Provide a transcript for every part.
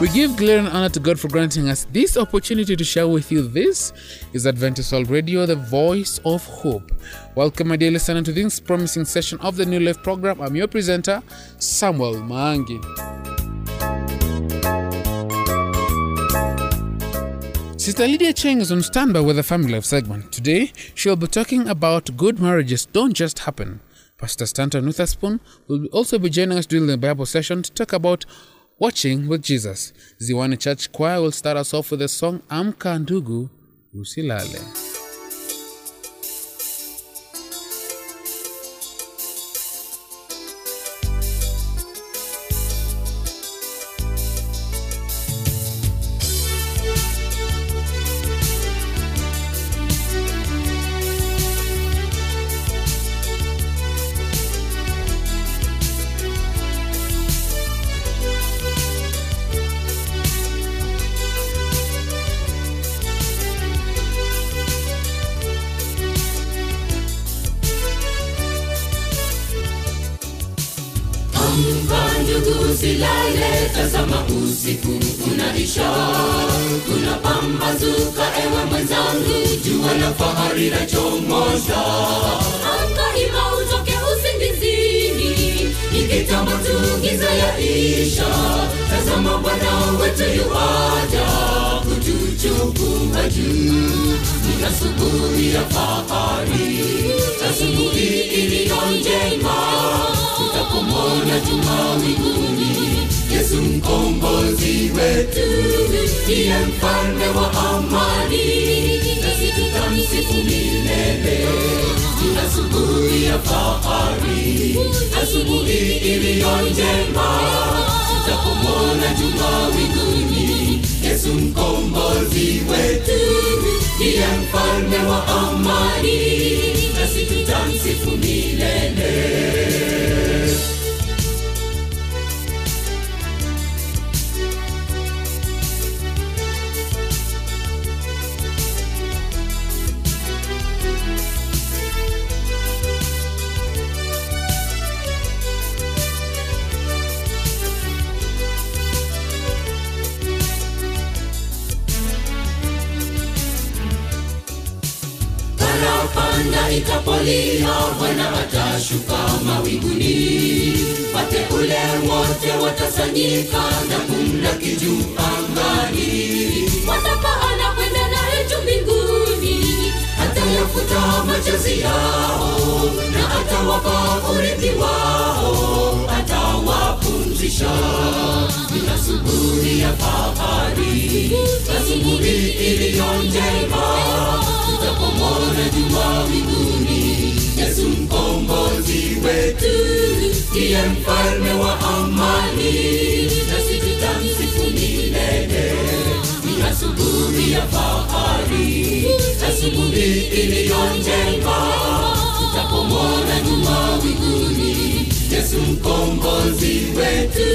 We give glory and honor to God for granting us this opportunity to share with you. This is Adventist World Radio, the voice of hope. Welcome, my dear listener, to this promising session of the New Life program. I'm your presenter, Samuel Maangi. Sister Lydia Cheng is on standby with the Family Life segment. Today, she'll be talking about good marriages don't just happen. Pastor Stanton Witherspoon will also be joining us during the Bible session to talk about watching with Jesus. Ziwani Church Choir will start us off with the song Amka Ndugu Usilale. Asubuhi ya fahari, asubuhi iliyo njema. Tutapomwona juma mbinguni. Yesu mkombozi wetu ndiye mfalme wa amani. Nasi tutamsifu milele. Asubuhi ya fahari asubuhi iliyo njema. Tutapomwona juma mbinguni. Yesu mkombozi wetu ndiye mfalme wa amani nasi tutamsifu milele parapanda itapolia bwana atashuka mawinguni. Wateule wote watasanyika na kumlaki juu angani. Kwenda naye juu mbinguni atayafuta machozi yao na atawapa urithi wao atawapumzisha. Ni asubuhi ya fahari asubuhi iliyo njema tutapomwona juma mbinguni yesu mkombozi wetu ndiye mfalme wa amani nasi tutamsifu milele ni asubuhi ya fahari asubuhi iliyo njema tutapomwona juma mbinguni yesu mkombozi wetu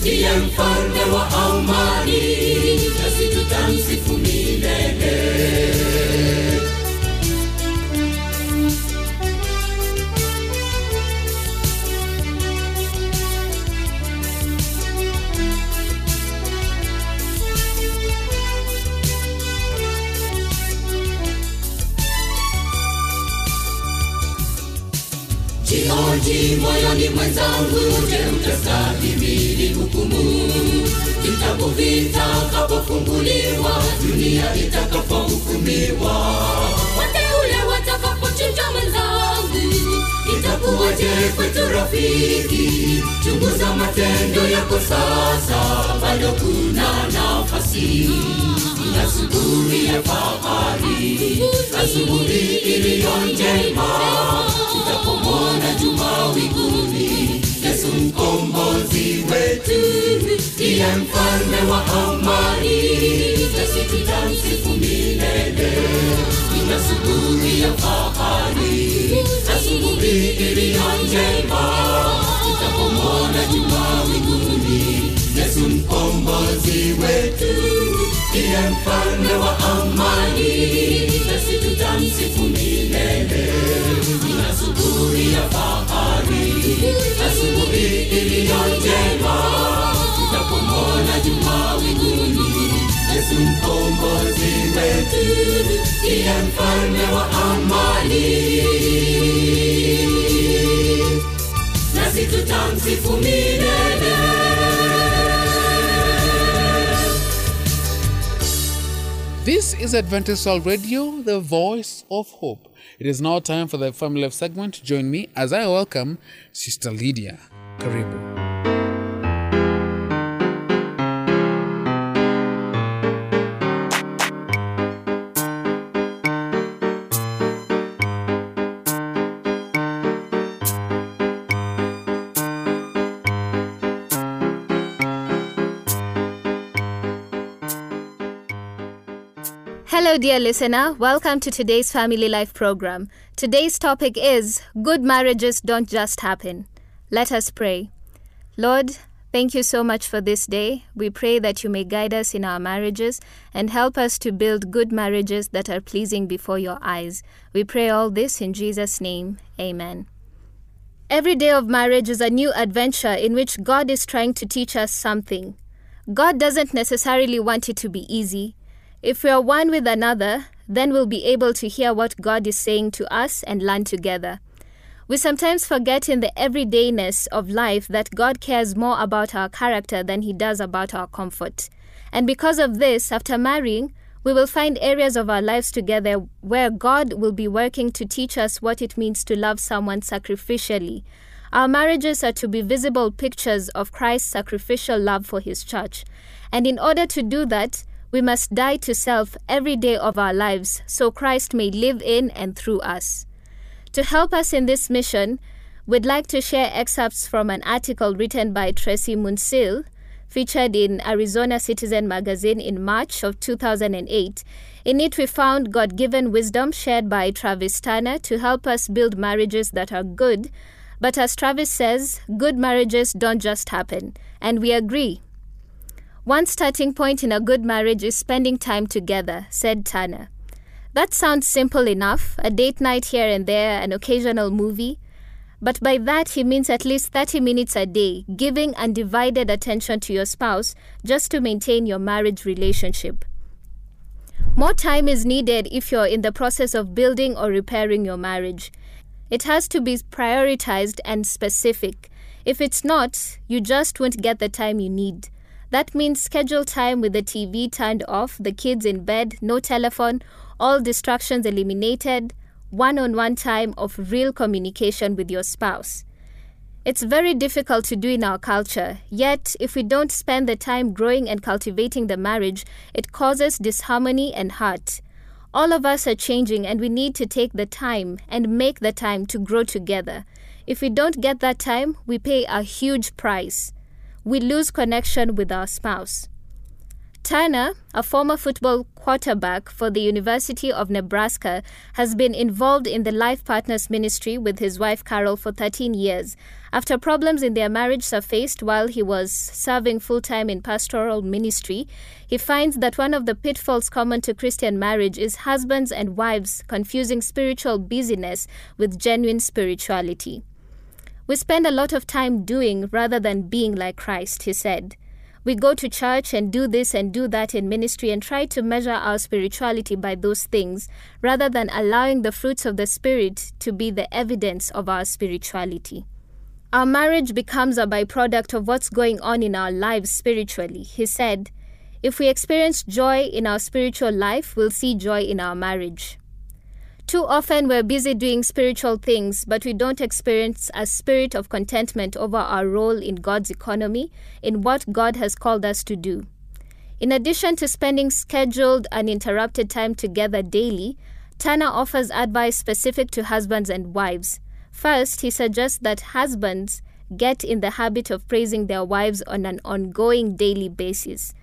ndiye mfalme wa amani dunia itakapohukumiwa. Wateule watakapochinja mwenzangu itakuwaje kwetu rafiki? Chunguza matendo yako sasa bado kuna nafasi. Asubuhi ya fahari asubuhi iliyo njema. Tutapomwona juma wiguni, yesu mkombozi wetu ndiye mfalme wa amani nasi milele. Asubuhi ya fahari. Asubuhi iliyo njema. Tutapomwona juma winguni yesu mkombozi wetu ndiye mfalme wa amani. Nasi tutamsifu milele. Asubuhi ya fahari. Asubuhi iliyo mfalme wa amani. Nasi tutamsifu milele. This is Adventist World Radio, the voice of hope. It is now time for the family life segment. Join me as I welcome Sister Lydia. Karibu. Dear listener. Welcome to today's Family Life program. Today's topic is Good Marriages Don't Just Happen. Let us pray. Lord, thank you so much for this day. We pray that you may guide us in our marriages and help us to build good marriages that are pleasing before your eyes. We pray all this in Jesus' name. Amen. Every day of marriage is a new adventure in which God is trying to teach us something. God doesn't necessarily want it to be easy. If we are one with another, then we'll be able to hear what God is saying to us and learn together. We sometimes forget in the everydayness of life that God cares more about our character than he does about our comfort. And because of this, after marrying, we will find areas of our lives together where God will be working to teach us what it means to love someone sacrificially. Our marriages are to be visible pictures of Christ's sacrificial love for his church. And in order to do that, we must die to self every day of our lives so Christ may live in and through us. To help us in this mission, we'd like to share excerpts from an article written by Tracy Munsil, featured in Arizona Citizen magazine in March of 2008. In it, we found God given wisdom shared by Travis Turner to help us build marriages that are good. But as Travis says, good marriages don't just happen, and we agree. One starting point in a good marriage is spending time together, said Turner. That sounds simple enough a date night here and there, an occasional movie. But by that, he means at least 30 minutes a day, giving undivided attention to your spouse just to maintain your marriage relationship. More time is needed if you're in the process of building or repairing your marriage. It has to be prioritized and specific. If it's not, you just won't get the time you need. That means schedule time with the TV turned off, the kids in bed, no telephone, all distractions eliminated, one on one time of real communication with your spouse. It's very difficult to do in our culture, yet, if we don't spend the time growing and cultivating the marriage, it causes disharmony and hurt. All of us are changing, and we need to take the time and make the time to grow together. If we don't get that time, we pay a huge price we lose connection with our spouse. Turner, a former football quarterback for the University of Nebraska, has been involved in the Life Partners ministry with his wife Carol for 13 years. After problems in their marriage surfaced while he was serving full time in pastoral ministry, he finds that one of the pitfalls common to Christian marriage is husbands and wives confusing spiritual busyness with genuine spirituality. We spend a lot of time doing rather than being like Christ, he said. We go to church and do this and do that in ministry and try to measure our spirituality by those things rather than allowing the fruits of the Spirit to be the evidence of our spirituality. Our marriage becomes a byproduct of what's going on in our lives spiritually. He said, If we experience joy in our spiritual life, we'll see joy in our marriage. Too often we're busy doing spiritual things, but we don't experience a spirit of contentment over our role in God's economy, in what God has called us to do. In addition to spending scheduled, and interrupted time together daily, Turner offers advice specific to husbands and wives. First, he suggests that husbands get in the habit of praising their wives on an ongoing daily basis.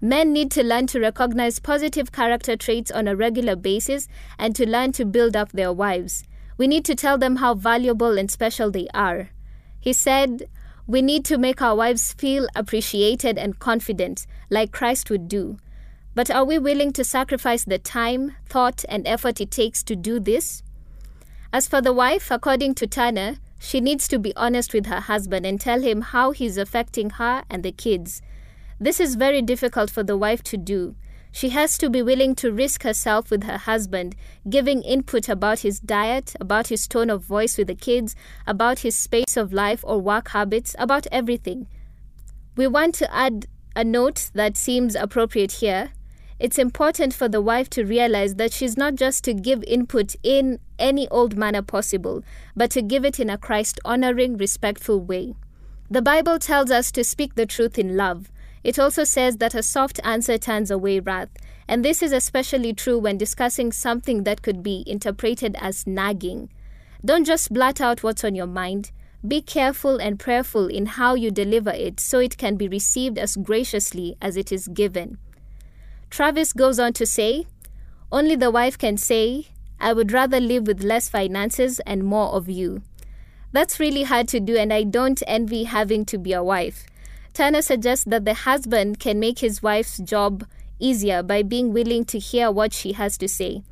Men need to learn to recognize positive character traits on a regular basis and to learn to build up their wives. We need to tell them how valuable and special they are. He said, We need to make our wives feel appreciated and confident, like Christ would do. But are we willing to sacrifice the time, thought, and effort it takes to do this? As for the wife, according to Turner, she needs to be honest with her husband and tell him how he's affecting her and the kids. This is very difficult for the wife to do. She has to be willing to risk herself with her husband, giving input about his diet, about his tone of voice with the kids, about his space of life or work habits, about everything. We want to add a note that seems appropriate here. It's important for the wife to realize that she's not just to give input in any old manner possible, but to give it in a Christ honoring, respectful way. The Bible tells us to speak the truth in love. It also says that a soft answer turns away wrath, and this is especially true when discussing something that could be interpreted as nagging. Don't just blurt out what's on your mind. Be careful and prayerful in how you deliver it so it can be received as graciously as it is given. Travis goes on to say, Only the wife can say, I would rather live with less finances and more of you. That's really hard to do, and I don't envy having to be a wife. Turner suggests that the husband can make his wife's job easier by being willing to hear what she has to say.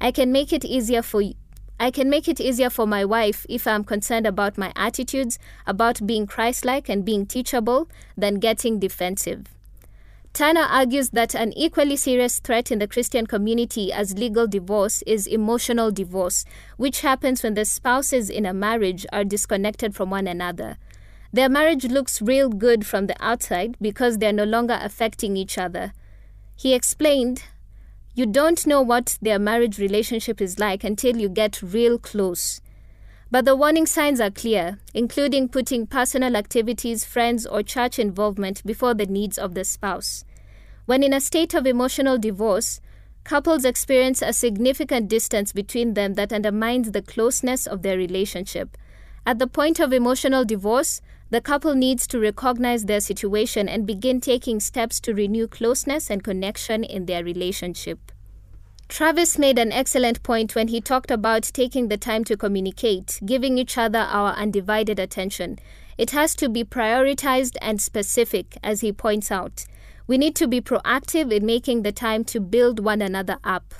I can make it easier for you. I can make it easier for my wife if I'm concerned about my attitudes, about being Christ-like and being teachable, than getting defensive. Turner argues that an equally serious threat in the Christian community as legal divorce is emotional divorce, which happens when the spouses in a marriage are disconnected from one another. Their marriage looks real good from the outside because they're no longer affecting each other. He explained, You don't know what their marriage relationship is like until you get real close. But the warning signs are clear, including putting personal activities, friends, or church involvement before the needs of the spouse. When in a state of emotional divorce, couples experience a significant distance between them that undermines the closeness of their relationship. At the point of emotional divorce, the couple needs to recognize their situation and begin taking steps to renew closeness and connection in their relationship. Travis made an excellent point when he talked about taking the time to communicate, giving each other our undivided attention. It has to be prioritized and specific, as he points out. We need to be proactive in making the time to build one another up.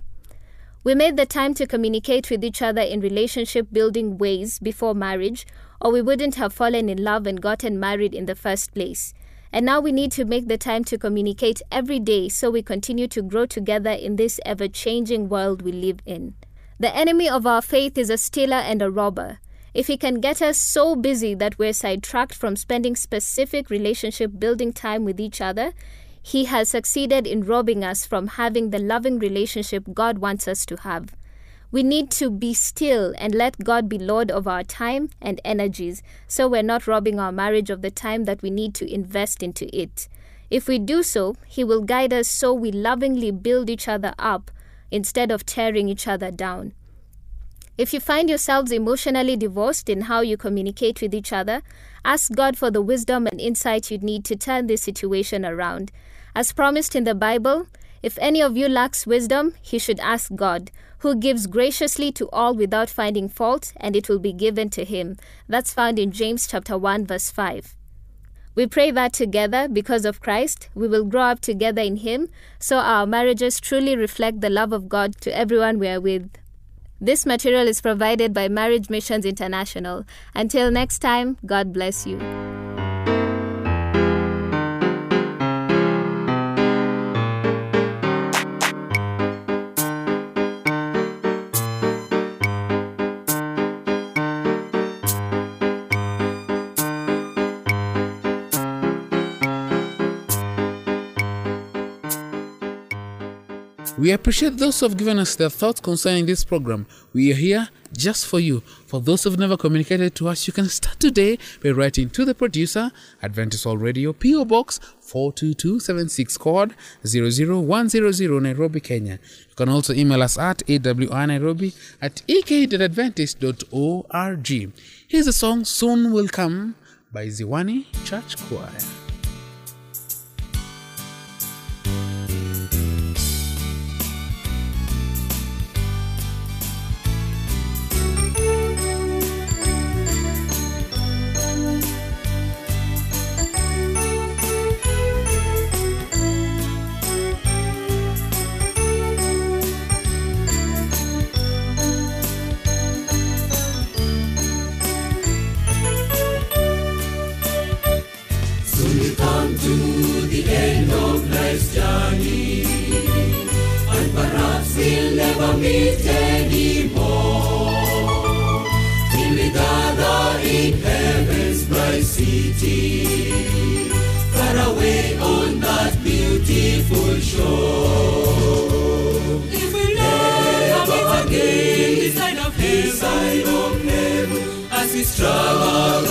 We made the time to communicate with each other in relationship building ways before marriage, or we wouldn't have fallen in love and gotten married in the first place. And now we need to make the time to communicate every day so we continue to grow together in this ever changing world we live in. The enemy of our faith is a stealer and a robber. If he can get us so busy that we're sidetracked from spending specific relationship building time with each other, he has succeeded in robbing us from having the loving relationship God wants us to have. We need to be still and let God be Lord of our time and energies so we're not robbing our marriage of the time that we need to invest into it. If we do so, He will guide us so we lovingly build each other up instead of tearing each other down. If you find yourselves emotionally divorced in how you communicate with each other, ask God for the wisdom and insight you need to turn this situation around. As promised in the Bible, if any of you lacks wisdom, he should ask God, who gives graciously to all without finding fault, and it will be given to him. That's found in James chapter 1 verse 5. We pray that together, because of Christ, we will grow up together in Him, so our marriages truly reflect the love of God to everyone we are with. This material is provided by Marriage Missions International. Until next time, God bless you. We appreciate those who have given us their thoughts concerning this program. We are here just for you. For those who've never communicated to us, you can start today by writing to the producer, Adventist World Radio, PO Box 42276, code 00100 Nairobi, Kenya. You can also email us at awrnairobi at ek.adventist.org. Here's a song, Soon Will Come, by Ziwani Church Choir. As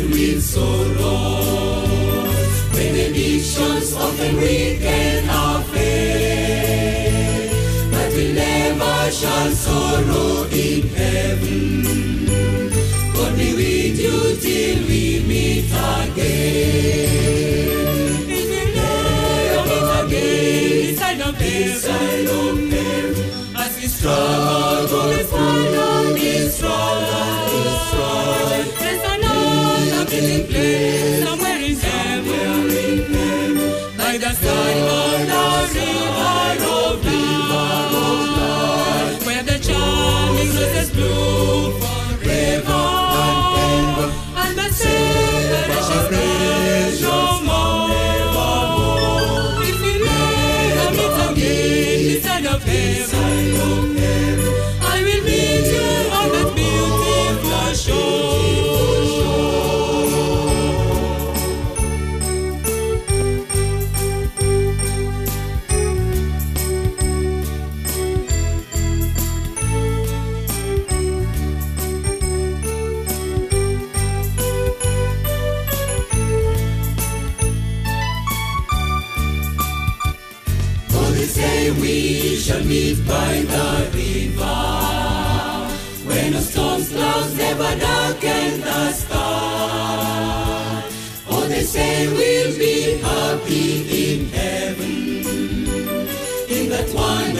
parted with sorrow. Benedictions often weaken our faith, but we never shall sorrow in heaven. God be with you till we meet again. Never again, this side of heaven, as we struggle and struggle, this struggle, place somewhere in heaven, like the the river of life, where the charming roses bloom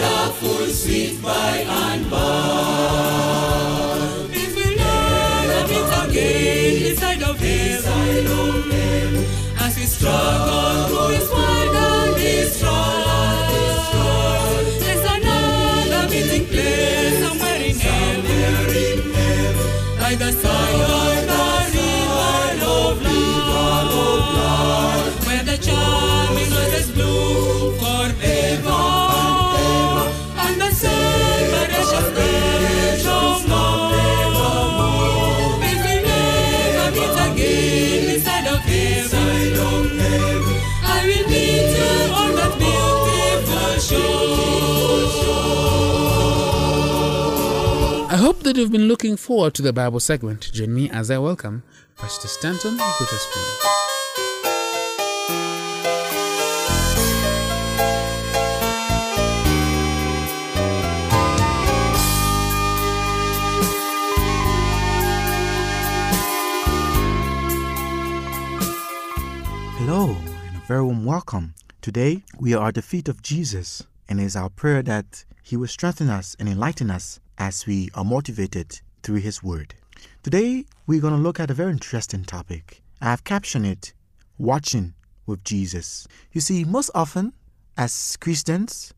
that wonderful sweet by and by. If we never meet again this side of heaven, side of heaven As we struggle through this world and this struggle, this struggle There's another meeting place somewhere in heaven. Like the sun on I hope that you've been looking forward to the Bible segment. Join me as I welcome Pastor Stanton Witherspoon. Hello, and a very warm welcome. Today, we are at the feet of Jesus, and it is our prayer that He will strengthen us and enlighten us as we are motivated through His Word. Today, we're going to look at a very interesting topic. I have captioned it Watching with Jesus. You see, most often, as Christians,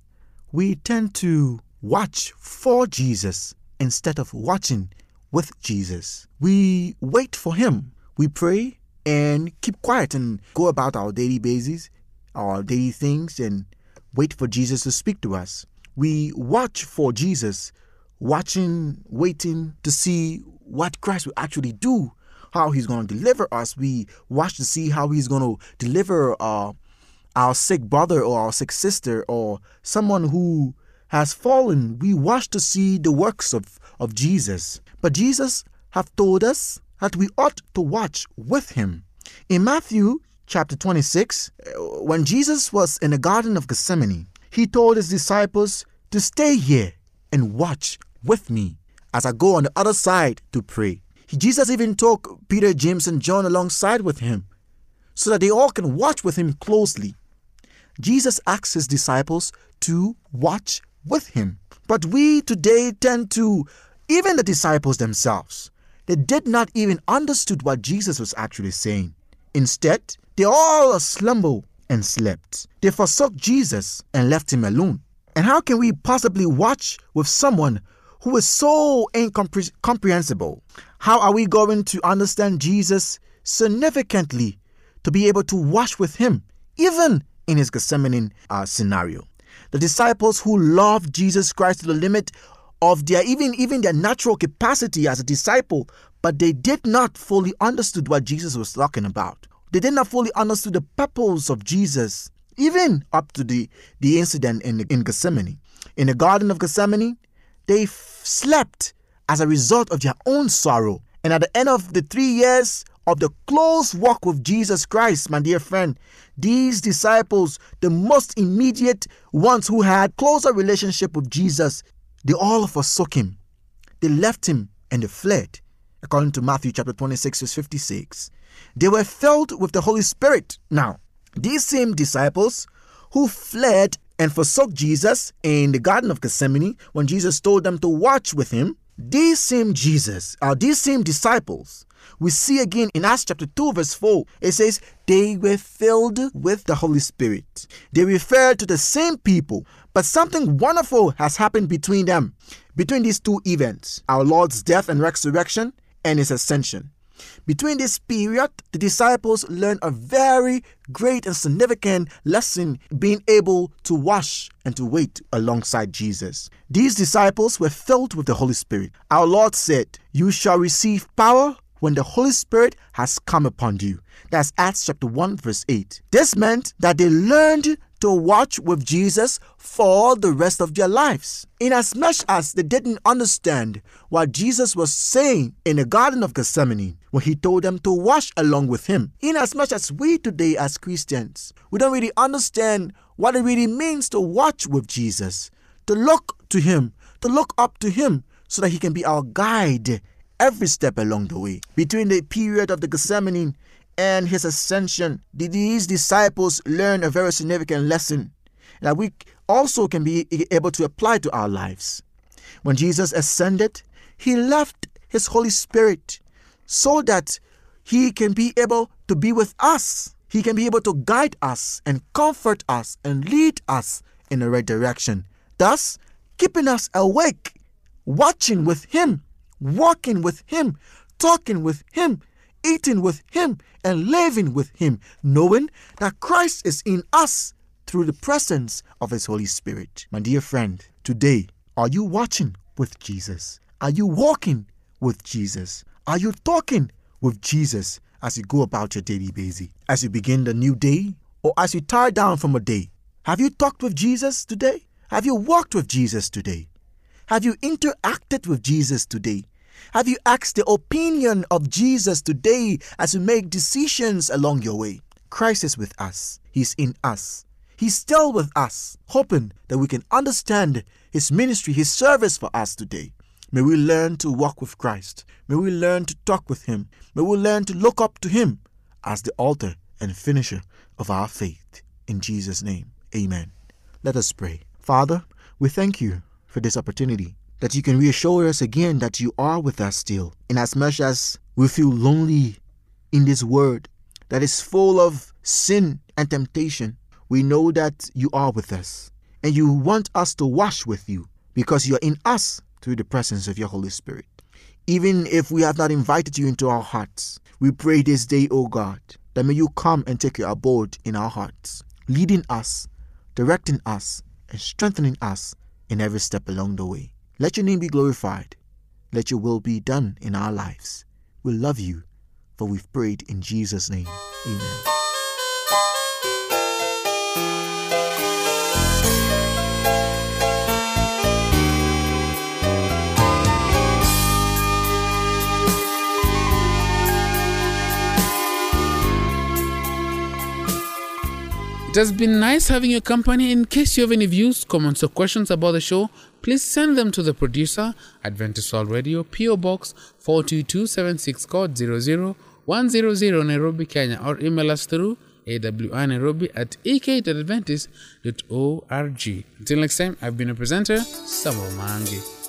we tend to watch for Jesus instead of watching with Jesus. We wait for Him. We pray and keep quiet and go about our daily basis, our daily things, and wait for Jesus to speak to us. We watch for Jesus, watching, waiting to see what Christ will actually do, how He's going to deliver us. We watch to see how He's going to deliver uh, our sick brother or our sick sister or someone who has fallen, we watch to see the works of, of Jesus. But Jesus have told us that we ought to watch with him. In Matthew chapter 26, uh, when Jesus was in the Garden of Gethsemane, he told his disciples to stay here and watch with me as I go on the other side to pray. Jesus even took Peter, James, and John alongside with him so that they all can watch with him closely. Jesus asked his disciples to watch with him. But we today tend to, even the disciples themselves, they did not even understood what Jesus was actually saying. Instead, they all slumbered and slept. They forsook Jesus and left him alone. And how can we possibly watch with someone who is so incomprehensible? How are we going to understand Jesus significantly to be able to watch with him, even in his Gethsemane uh, scenario? The disciples who loved Jesus Christ to the limit of their even even their natural capacity as a disciple, but they did not fully understood what Jesus was talking about. They did not fully understood the purpose of Jesus, even up to the, the incident in, in Gethsemane. In the Garden of Gethsemane, they f- slept as a result of their own sorrow. And at the end of the three years of the close walk with Jesus Christ, my dear friend, these disciples, the most immediate ones who had closer relationship with Jesus, they all forsook him. They left him and they fled. According to Matthew chapter 26, verse 56. They were filled with the Holy Spirit. Now, these same disciples who fled and forsook Jesus in the Garden of Gethsemane when Jesus told them to watch with him, these same Jesus, or uh, these same disciples, we see again in Acts chapter 2, verse 4, it says, They were filled with the Holy Spirit. They refer to the same people, but something wonderful has happened between them, between these two events our Lord's death and resurrection and his ascension. Between this period, the disciples learned a very great and significant lesson being able to wash and to wait alongside Jesus. These disciples were filled with the Holy Spirit. Our Lord said, You shall receive power when the Holy Spirit has come upon you. That's Acts chapter 1, verse 8. This meant that they learned to watch with Jesus for the rest of their lives. Inasmuch as they didn't understand what Jesus was saying in the Garden of Gethsemane when he told them to watch along with him. Inasmuch as we today, as Christians, we don't really understand what it really means to watch with Jesus, to look to him, to look up to him, so that he can be our guide every step along the way. Between the period of the Gethsemane and his ascension, did these disciples learn a very significant lesson that we also can be able to apply to our lives. When Jesus ascended, he left his Holy Spirit so that he can be able to be with us. He can be able to guide us and comfort us and lead us in the right direction, thus keeping us awake, watching with him, walking with him, talking with him, eating with Him, and living with Him, knowing that Christ is in us through the presence of His Holy Spirit. My dear friend, today, are you watching with Jesus? Are you walking with Jesus? Are you talking with Jesus as you go about your daily basis? As you begin the new day or as you tie down from a day? Have you talked with Jesus today? Have you walked with Jesus today? Have you interacted with Jesus today? Have you asked the opinion of Jesus today as you make decisions along your way? Christ is with us, He's in us. He's still with us, hoping that we can understand His ministry, His service for us today. May we learn to walk with Christ. May we learn to talk with Him. May we learn to look up to Him as the author and finisher of our faith. In Jesus' name, amen. Let us pray. Father, we thank you for this opportunity that you can reassure us again that you are with us still. In as much as we feel lonely in this world that is full of sin and temptation, we know that you are with us. And you want us to wash with you because you are in us through the presence of your Holy Spirit. Even if we have not invited you into our hearts, we pray this day, O God, that may you come and take your abode in our hearts, leading us, directing us, and strengthening us in every step along the way. Let your name be glorified. Let your will be done in our lives. We love you, for we've prayed in Jesus' name. Amen. It has been nice having your company. In case you have any views, comments, or questions about the show, please send them to the producer, Adventist World Radio, PO Box 42276 code 00100 Nairobi, Kenya, or email us through awnairobi at ek.adventist.org. Until next time, I've been a presenter, Samuel Mangi.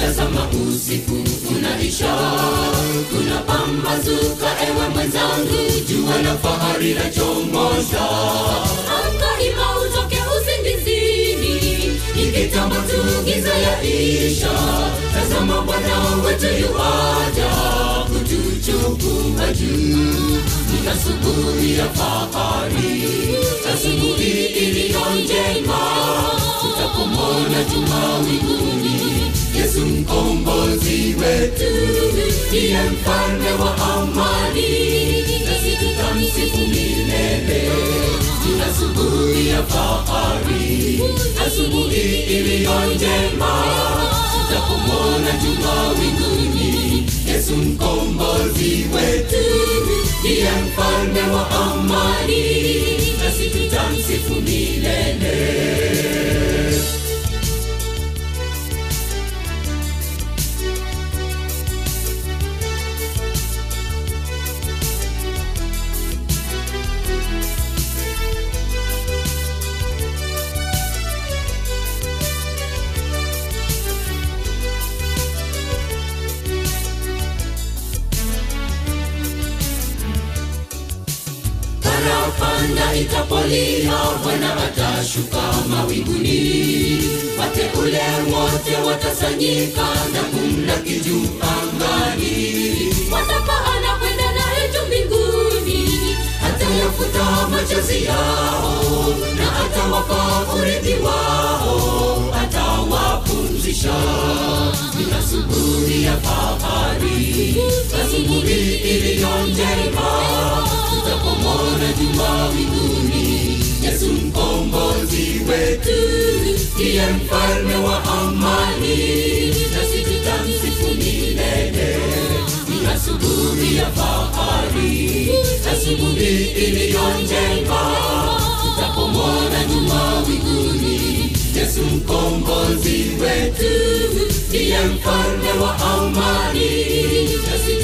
Tazama usiku unaisha, kuna pambazuka, ewe mwenzangu, jua la fahari la chomoza. anga ima, utoke usingizini, ni kitambo tu, giza yaisha. Tazama Bwana wetu yuaja kutuchukua juu, ni subuhi ya fahari, asubuhi iliyo njema tumawiguni juma winguni yesu mkombozi wetu ndiye mfalme wa amani. Nasi tutamsifu milele. Ni asubuhi ya fahari asubuhi iliyo njema. Tutapomona juma winguni yesu mkombozi wetu ndiye mfalme wa amani. Nasi tutamsifu tutapomona mbinguni, yesu mkombozi wetu ndiye mfalme wa amani nasi ni asubuhi ya fahari asubuhi iliyo tutapomona nyuma mbinguni, yesu mkombozi wetu ndiye mfalme wa amani nasi